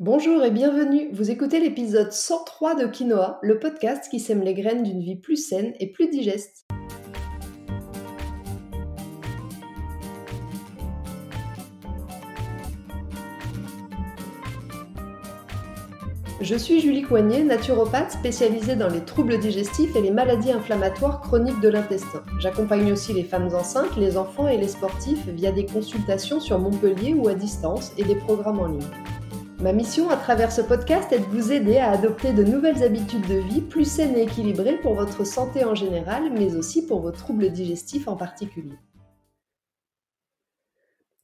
Bonjour et bienvenue, vous écoutez l'épisode 103 de Quinoa, le podcast qui sème les graines d'une vie plus saine et plus digeste. Je suis Julie Coignet, naturopathe spécialisée dans les troubles digestifs et les maladies inflammatoires chroniques de l'intestin. J'accompagne aussi les femmes enceintes, les enfants et les sportifs via des consultations sur Montpellier ou à distance et des programmes en ligne. Ma mission à travers ce podcast est de vous aider à adopter de nouvelles habitudes de vie plus saines et équilibrées pour votre santé en général, mais aussi pour vos troubles digestifs en particulier.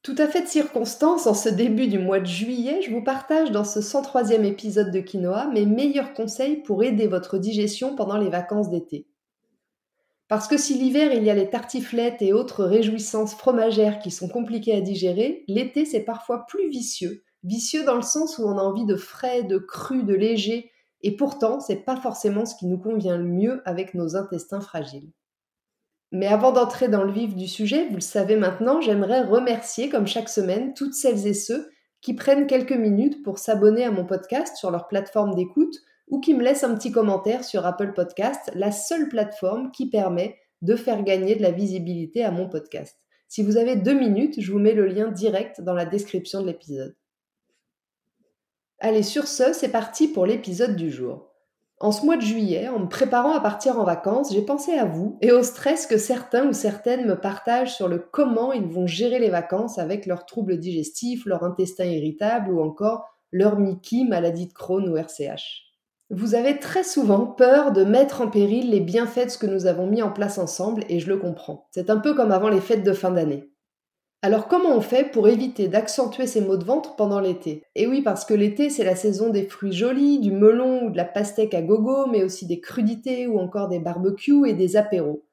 Tout à fait de circonstance, en ce début du mois de juillet, je vous partage dans ce 103e épisode de Quinoa mes meilleurs conseils pour aider votre digestion pendant les vacances d'été. Parce que si l'hiver il y a les tartiflettes et autres réjouissances fromagères qui sont compliquées à digérer, l'été c'est parfois plus vicieux Vicieux dans le sens où on a envie de frais, de cru, de léger, et pourtant, c'est pas forcément ce qui nous convient le mieux avec nos intestins fragiles. Mais avant d'entrer dans le vif du sujet, vous le savez maintenant, j'aimerais remercier, comme chaque semaine, toutes celles et ceux qui prennent quelques minutes pour s'abonner à mon podcast sur leur plateforme d'écoute ou qui me laissent un petit commentaire sur Apple Podcast, la seule plateforme qui permet de faire gagner de la visibilité à mon podcast. Si vous avez deux minutes, je vous mets le lien direct dans la description de l'épisode. Allez, sur ce, c'est parti pour l'épisode du jour. En ce mois de juillet, en me préparant à partir en vacances, j'ai pensé à vous et au stress que certains ou certaines me partagent sur le comment ils vont gérer les vacances avec leurs troubles digestifs, leur intestin irritable ou encore leur Mickey, maladie de Crohn ou RCH. Vous avez très souvent peur de mettre en péril les bienfaits de ce que nous avons mis en place ensemble et je le comprends. C'est un peu comme avant les fêtes de fin d'année. Alors comment on fait pour éviter d'accentuer ces maux de ventre pendant l'été? Et oui, parce que l'été, c'est la saison des fruits jolis, du melon ou de la pastèque à gogo, mais aussi des crudités ou encore des barbecues et des apéros.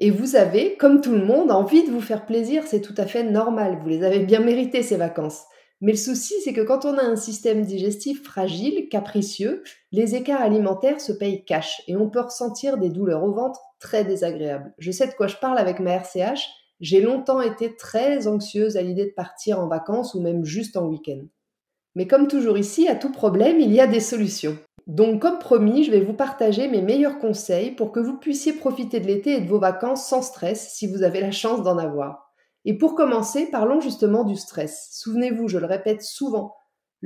Et vous avez, comme tout le monde, envie de vous faire plaisir, c'est tout à fait normal, vous les avez bien méritées ces vacances. Mais le souci, c'est que quand on a un système digestif fragile, capricieux, les écarts alimentaires se payent cash et on peut ressentir des douleurs au ventre très désagréables. Je sais de quoi je parle avec ma RCH, j'ai longtemps été très anxieuse à l'idée de partir en vacances ou même juste en week-end. Mais comme toujours ici, à tout problème, il y a des solutions. Donc comme promis, je vais vous partager mes meilleurs conseils pour que vous puissiez profiter de l'été et de vos vacances sans stress si vous avez la chance d'en avoir. Et pour commencer, parlons justement du stress. Souvenez-vous, je le répète souvent,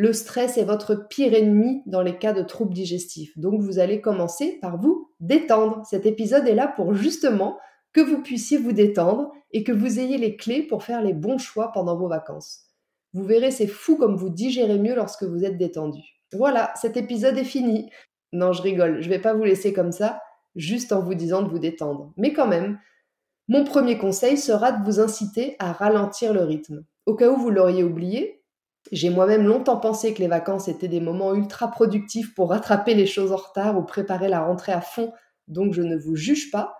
le stress est votre pire ennemi dans les cas de troubles digestifs. Donc vous allez commencer par vous détendre. Cet épisode est là pour justement que vous puissiez vous détendre et que vous ayez les clés pour faire les bons choix pendant vos vacances. Vous verrez, c'est fou comme vous digérez mieux lorsque vous êtes détendu. Voilà, cet épisode est fini. Non, je rigole, je vais pas vous laisser comme ça, juste en vous disant de vous détendre. Mais quand même, mon premier conseil sera de vous inciter à ralentir le rythme. Au cas où vous l'auriez oublié, j'ai moi-même longtemps pensé que les vacances étaient des moments ultra productifs pour rattraper les choses en retard ou préparer la rentrée à fond, donc je ne vous juge pas.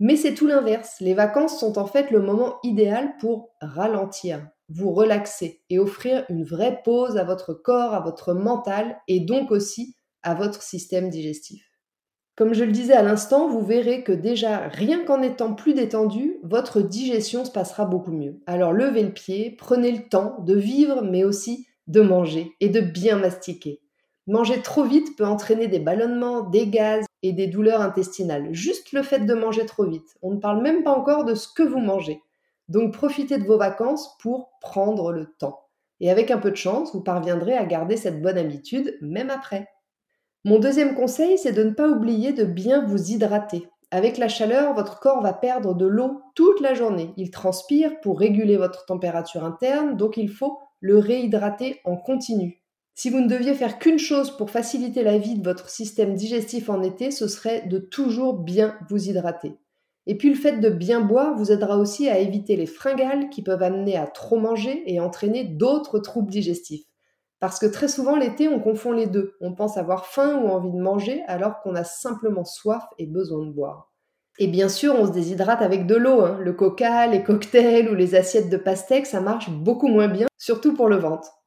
Mais c'est tout l'inverse. Les vacances sont en fait le moment idéal pour ralentir, vous relaxer et offrir une vraie pause à votre corps, à votre mental et donc aussi à votre système digestif. Comme je le disais à l'instant, vous verrez que déjà, rien qu'en étant plus détendu, votre digestion se passera beaucoup mieux. Alors levez le pied, prenez le temps de vivre, mais aussi de manger et de bien mastiquer. Manger trop vite peut entraîner des ballonnements, des gaz et des douleurs intestinales. Juste le fait de manger trop vite. On ne parle même pas encore de ce que vous mangez. Donc profitez de vos vacances pour prendre le temps. Et avec un peu de chance, vous parviendrez à garder cette bonne habitude même après. Mon deuxième conseil, c'est de ne pas oublier de bien vous hydrater. Avec la chaleur, votre corps va perdre de l'eau toute la journée. Il transpire pour réguler votre température interne, donc il faut le réhydrater en continu. Si vous ne deviez faire qu'une chose pour faciliter la vie de votre système digestif en été, ce serait de toujours bien vous hydrater. Et puis le fait de bien boire vous aidera aussi à éviter les fringales qui peuvent amener à trop manger et entraîner d'autres troubles digestifs. Parce que très souvent l'été, on confond les deux. On pense avoir faim ou envie de manger alors qu'on a simplement soif et besoin de boire. Et bien sûr, on se déshydrate avec de l'eau. Hein. Le coca, les cocktails ou les assiettes de pastèques, ça marche beaucoup moins bien, surtout pour le ventre.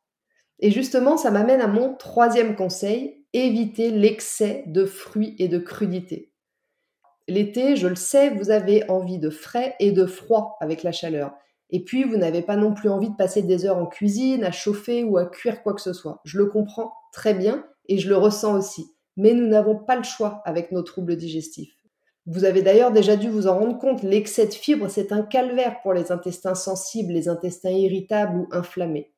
Et justement, ça m'amène à mon troisième conseil, éviter l'excès de fruits et de crudités. L'été, je le sais, vous avez envie de frais et de froid avec la chaleur. Et puis, vous n'avez pas non plus envie de passer des heures en cuisine, à chauffer ou à cuire quoi que ce soit. Je le comprends très bien et je le ressens aussi. Mais nous n'avons pas le choix avec nos troubles digestifs. Vous avez d'ailleurs déjà dû vous en rendre compte, l'excès de fibres, c'est un calvaire pour les intestins sensibles, les intestins irritables ou inflammés.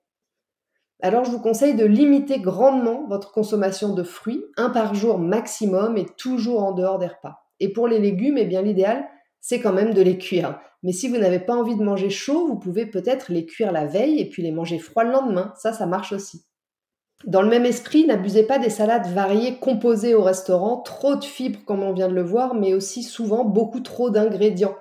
Alors je vous conseille de limiter grandement votre consommation de fruits, un par jour maximum et toujours en dehors des repas. Et pour les légumes, eh bien l'idéal, c'est quand même de les cuire. Mais si vous n'avez pas envie de manger chaud, vous pouvez peut-être les cuire la veille et puis les manger froids le lendemain. Ça, ça marche aussi. Dans le même esprit, n'abusez pas des salades variées composées au restaurant, trop de fibres comme on vient de le voir, mais aussi souvent beaucoup trop d'ingrédients.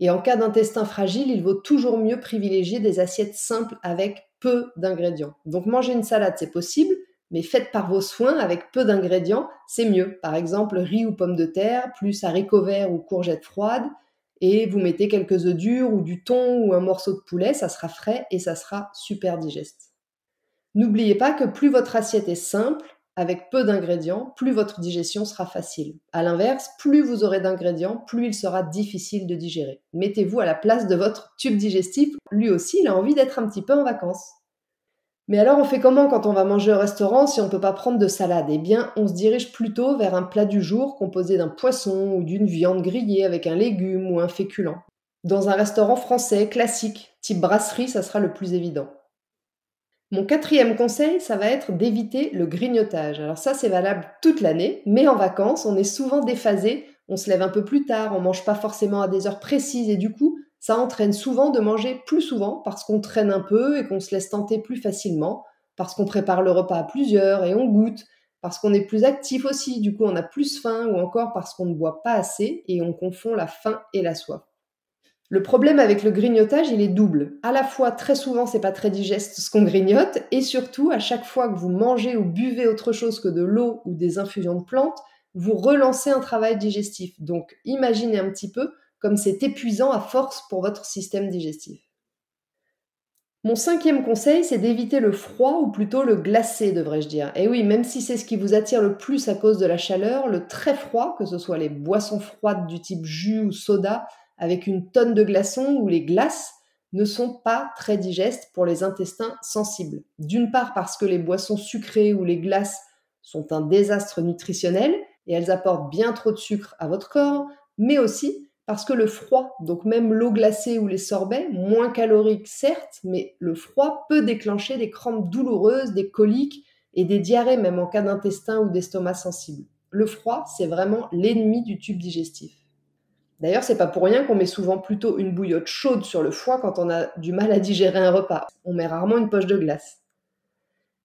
Et en cas d'intestin fragile, il vaut toujours mieux privilégier des assiettes simples avec peu d'ingrédients. Donc manger une salade, c'est possible, mais faites par vos soins avec peu d'ingrédients, c'est mieux. Par exemple, riz ou pommes de terre, plus haricots verts ou courgettes froides, et vous mettez quelques œufs durs ou du thon ou un morceau de poulet, ça sera frais et ça sera super digeste. N'oubliez pas que plus votre assiette est simple, avec peu d'ingrédients, plus votre digestion sera facile. A l'inverse, plus vous aurez d'ingrédients, plus il sera difficile de digérer. Mettez-vous à la place de votre tube digestif, lui aussi il a envie d'être un petit peu en vacances. Mais alors on fait comment quand on va manger au restaurant si on ne peut pas prendre de salade? Eh bien, on se dirige plutôt vers un plat du jour composé d'un poisson ou d'une viande grillée avec un légume ou un féculent. Dans un restaurant français classique, type brasserie, ça sera le plus évident. Mon quatrième conseil, ça va être d'éviter le grignotage. Alors ça, c'est valable toute l'année, mais en vacances, on est souvent déphasé, on se lève un peu plus tard, on mange pas forcément à des heures précises et du coup, ça entraîne souvent de manger plus souvent parce qu'on traîne un peu et qu'on se laisse tenter plus facilement, parce qu'on prépare le repas à plusieurs et on goûte, parce qu'on est plus actif aussi, du coup on a plus faim ou encore parce qu'on ne boit pas assez et on confond la faim et la soif. Le problème avec le grignotage, il est double. À la fois, très souvent, c'est pas très digeste ce qu'on grignote, et surtout, à chaque fois que vous mangez ou buvez autre chose que de l'eau ou des infusions de plantes, vous relancez un travail digestif. Donc, imaginez un petit peu comme c'est épuisant à force pour votre système digestif. Mon cinquième conseil, c'est d'éviter le froid ou plutôt le glacé, devrais-je dire. Et oui, même si c'est ce qui vous attire le plus à cause de la chaleur, le très froid, que ce soit les boissons froides du type jus ou soda, avec une tonne de glaçons ou les glaces ne sont pas très digestes pour les intestins sensibles. D'une part parce que les boissons sucrées ou les glaces sont un désastre nutritionnel et elles apportent bien trop de sucre à votre corps, mais aussi parce que le froid, donc même l'eau glacée ou les sorbets, moins caloriques certes, mais le froid peut déclencher des crampes douloureuses, des coliques et des diarrhées même en cas d'intestin ou d'estomac sensible. Le froid, c'est vraiment l'ennemi du tube digestif. D'ailleurs, c'est pas pour rien qu'on met souvent plutôt une bouillotte chaude sur le foie quand on a du mal à digérer un repas. On met rarement une poche de glace.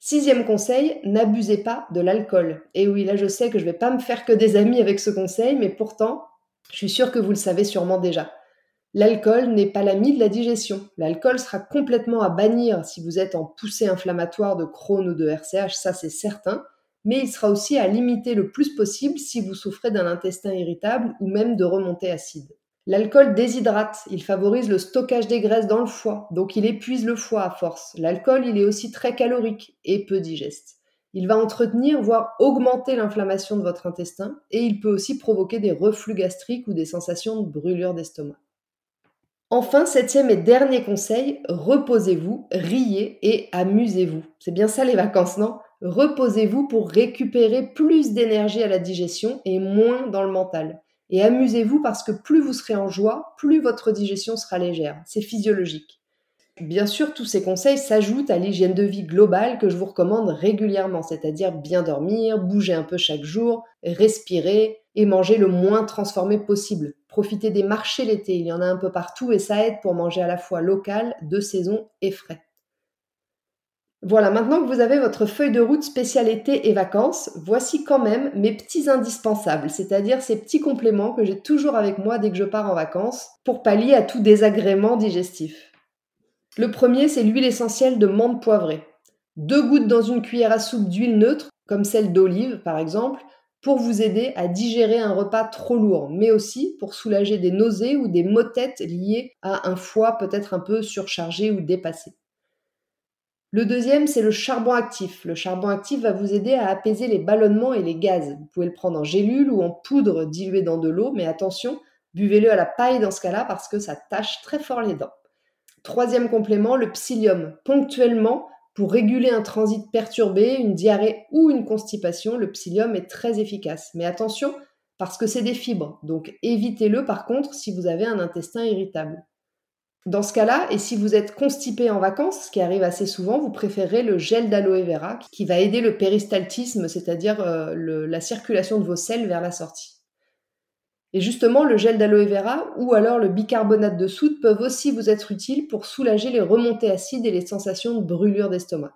Sixième conseil, n'abusez pas de l'alcool. Et oui, là je sais que je vais pas me faire que des amis avec ce conseil, mais pourtant, je suis sûre que vous le savez sûrement déjà. L'alcool n'est pas l'ami de la digestion. L'alcool sera complètement à bannir si vous êtes en poussée inflammatoire de Crohn ou de RCH, ça c'est certain mais il sera aussi à limiter le plus possible si vous souffrez d'un intestin irritable ou même de remontée acide. L'alcool déshydrate, il favorise le stockage des graisses dans le foie, donc il épuise le foie à force. L'alcool, il est aussi très calorique et peu digeste. Il va entretenir, voire augmenter l'inflammation de votre intestin, et il peut aussi provoquer des reflux gastriques ou des sensations de brûlure d'estomac. Enfin, septième et dernier conseil, reposez-vous, riez et amusez-vous. C'est bien ça les vacances, non? Reposez-vous pour récupérer plus d'énergie à la digestion et moins dans le mental. Et amusez-vous parce que plus vous serez en joie, plus votre digestion sera légère. C'est physiologique. Bien sûr, tous ces conseils s'ajoutent à l'hygiène de vie globale que je vous recommande régulièrement, c'est-à-dire bien dormir, bouger un peu chaque jour, respirer et manger le moins transformé possible. Profitez des marchés l'été, il y en a un peu partout et ça aide pour manger à la fois local, de saison et frais. Voilà, maintenant que vous avez votre feuille de route spécialité et vacances, voici quand même mes petits indispensables, c'est-à-dire ces petits compléments que j'ai toujours avec moi dès que je pars en vacances pour pallier à tout désagrément digestif. Le premier, c'est l'huile essentielle de menthe poivrée. Deux gouttes dans une cuillère à soupe d'huile neutre, comme celle d'olive par exemple, pour vous aider à digérer un repas trop lourd, mais aussi pour soulager des nausées ou des maux têtes liées à un foie peut-être un peu surchargé ou dépassé. Le deuxième, c'est le charbon actif. Le charbon actif va vous aider à apaiser les ballonnements et les gaz. Vous pouvez le prendre en gélule ou en poudre diluée dans de l'eau, mais attention, buvez-le à la paille dans ce cas-là parce que ça tâche très fort les dents. Troisième complément, le psyllium. Ponctuellement, pour réguler un transit perturbé, une diarrhée ou une constipation, le psyllium est très efficace. Mais attention, parce que c'est des fibres, donc évitez-le par contre si vous avez un intestin irritable. Dans ce cas-là, et si vous êtes constipé en vacances, ce qui arrive assez souvent, vous préférez le gel d'aloe vera qui va aider le péristaltisme, c'est-à-dire euh, la circulation de vos selles vers la sortie. Et justement, le gel d'aloe vera ou alors le bicarbonate de soude peuvent aussi vous être utiles pour soulager les remontées acides et les sensations de brûlure d'estomac.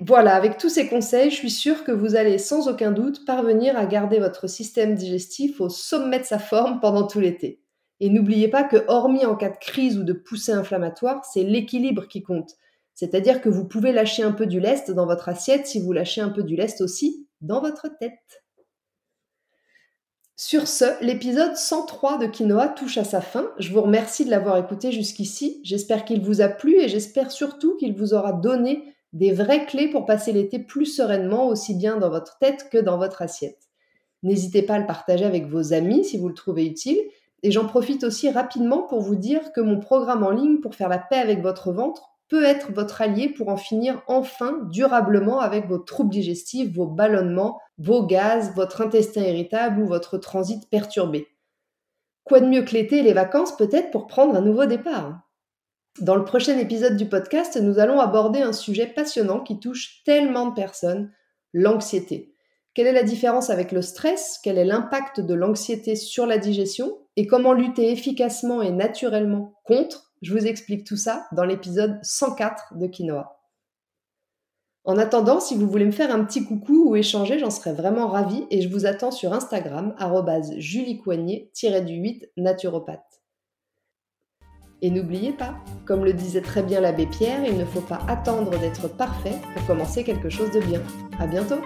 Voilà, avec tous ces conseils, je suis sûre que vous allez sans aucun doute parvenir à garder votre système digestif au sommet de sa forme pendant tout l'été. Et n'oubliez pas que, hormis en cas de crise ou de poussée inflammatoire, c'est l'équilibre qui compte. C'est-à-dire que vous pouvez lâcher un peu du lest dans votre assiette si vous lâchez un peu du lest aussi dans votre tête. Sur ce, l'épisode 103 de Quinoa touche à sa fin. Je vous remercie de l'avoir écouté jusqu'ici. J'espère qu'il vous a plu et j'espère surtout qu'il vous aura donné des vraies clés pour passer l'été plus sereinement, aussi bien dans votre tête que dans votre assiette. N'hésitez pas à le partager avec vos amis si vous le trouvez utile et j'en profite aussi rapidement pour vous dire que mon programme en ligne pour faire la paix avec votre ventre peut être votre allié pour en finir enfin durablement avec vos troubles digestifs, vos ballonnements, vos gaz, votre intestin irritable ou votre transit perturbé. Quoi de mieux que l'été et les vacances peut-être pour prendre un nouveau départ? Dans le prochain épisode du podcast, nous allons aborder un sujet passionnant qui touche tellement de personnes, l'anxiété. Quelle est la différence avec le stress? Quel est l'impact de l'anxiété sur la digestion? Et comment lutter efficacement et naturellement contre Je vous explique tout ça dans l'épisode 104 de Quinoa. En attendant, si vous voulez me faire un petit coucou ou échanger, j'en serais vraiment ravie et je vous attends sur Instagram, juliecoignet-du-8 naturopathe. Et n'oubliez pas, comme le disait très bien l'abbé Pierre, il ne faut pas attendre d'être parfait pour commencer quelque chose de bien. À bientôt!